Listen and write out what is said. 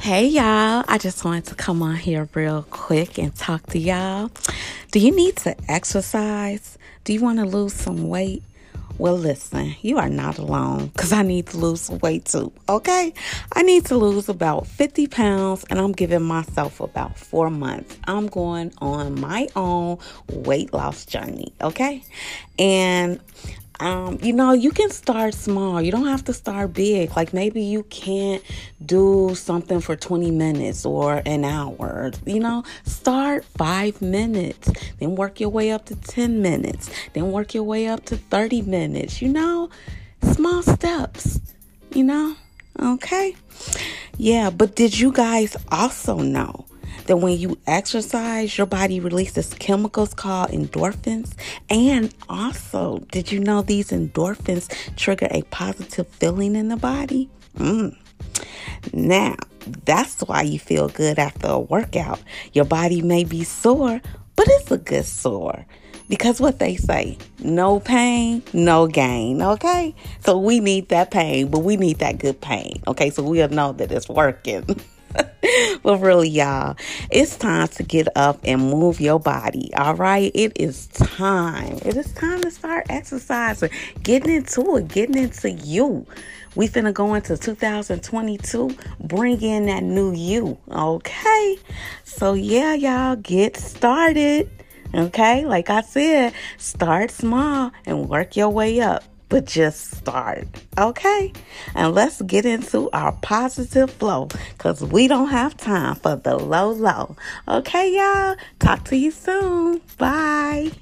Hey y'all, I just wanted to come on here real quick and talk to y'all. Do you need to exercise? Do you want to lose some weight? Well, listen, you are not alone because I need to lose weight too, okay? I need to lose about 50 pounds and I'm giving myself about four months. I'm going on my own weight loss journey, okay? And um, you know, you can start small. You don't have to start big. Like maybe you can't do something for 20 minutes or an hour. You know, start five minutes, then work your way up to 10 minutes, then work your way up to 30 minutes. You know, small steps, you know, okay? Yeah, but did you guys also know? That when you exercise, your body releases chemicals called endorphins. And also, did you know these endorphins trigger a positive feeling in the body? Mm. Now, that's why you feel good after a workout. Your body may be sore, but it's a good sore. Because what they say, no pain, no gain, okay? So we need that pain, but we need that good pain, okay? So we'll know that it's working. but really, y'all, it's time to get up and move your body. All right, it is time. It is time to start exercising, getting into it, getting into you. We finna go into 2022, bring in that new you. Okay, so yeah, y'all, get started. Okay, like I said, start small and work your way up but just start, okay? And let's get into our positive flow because we don't have time for the low, low. Okay, y'all? Talk to you soon. Bye.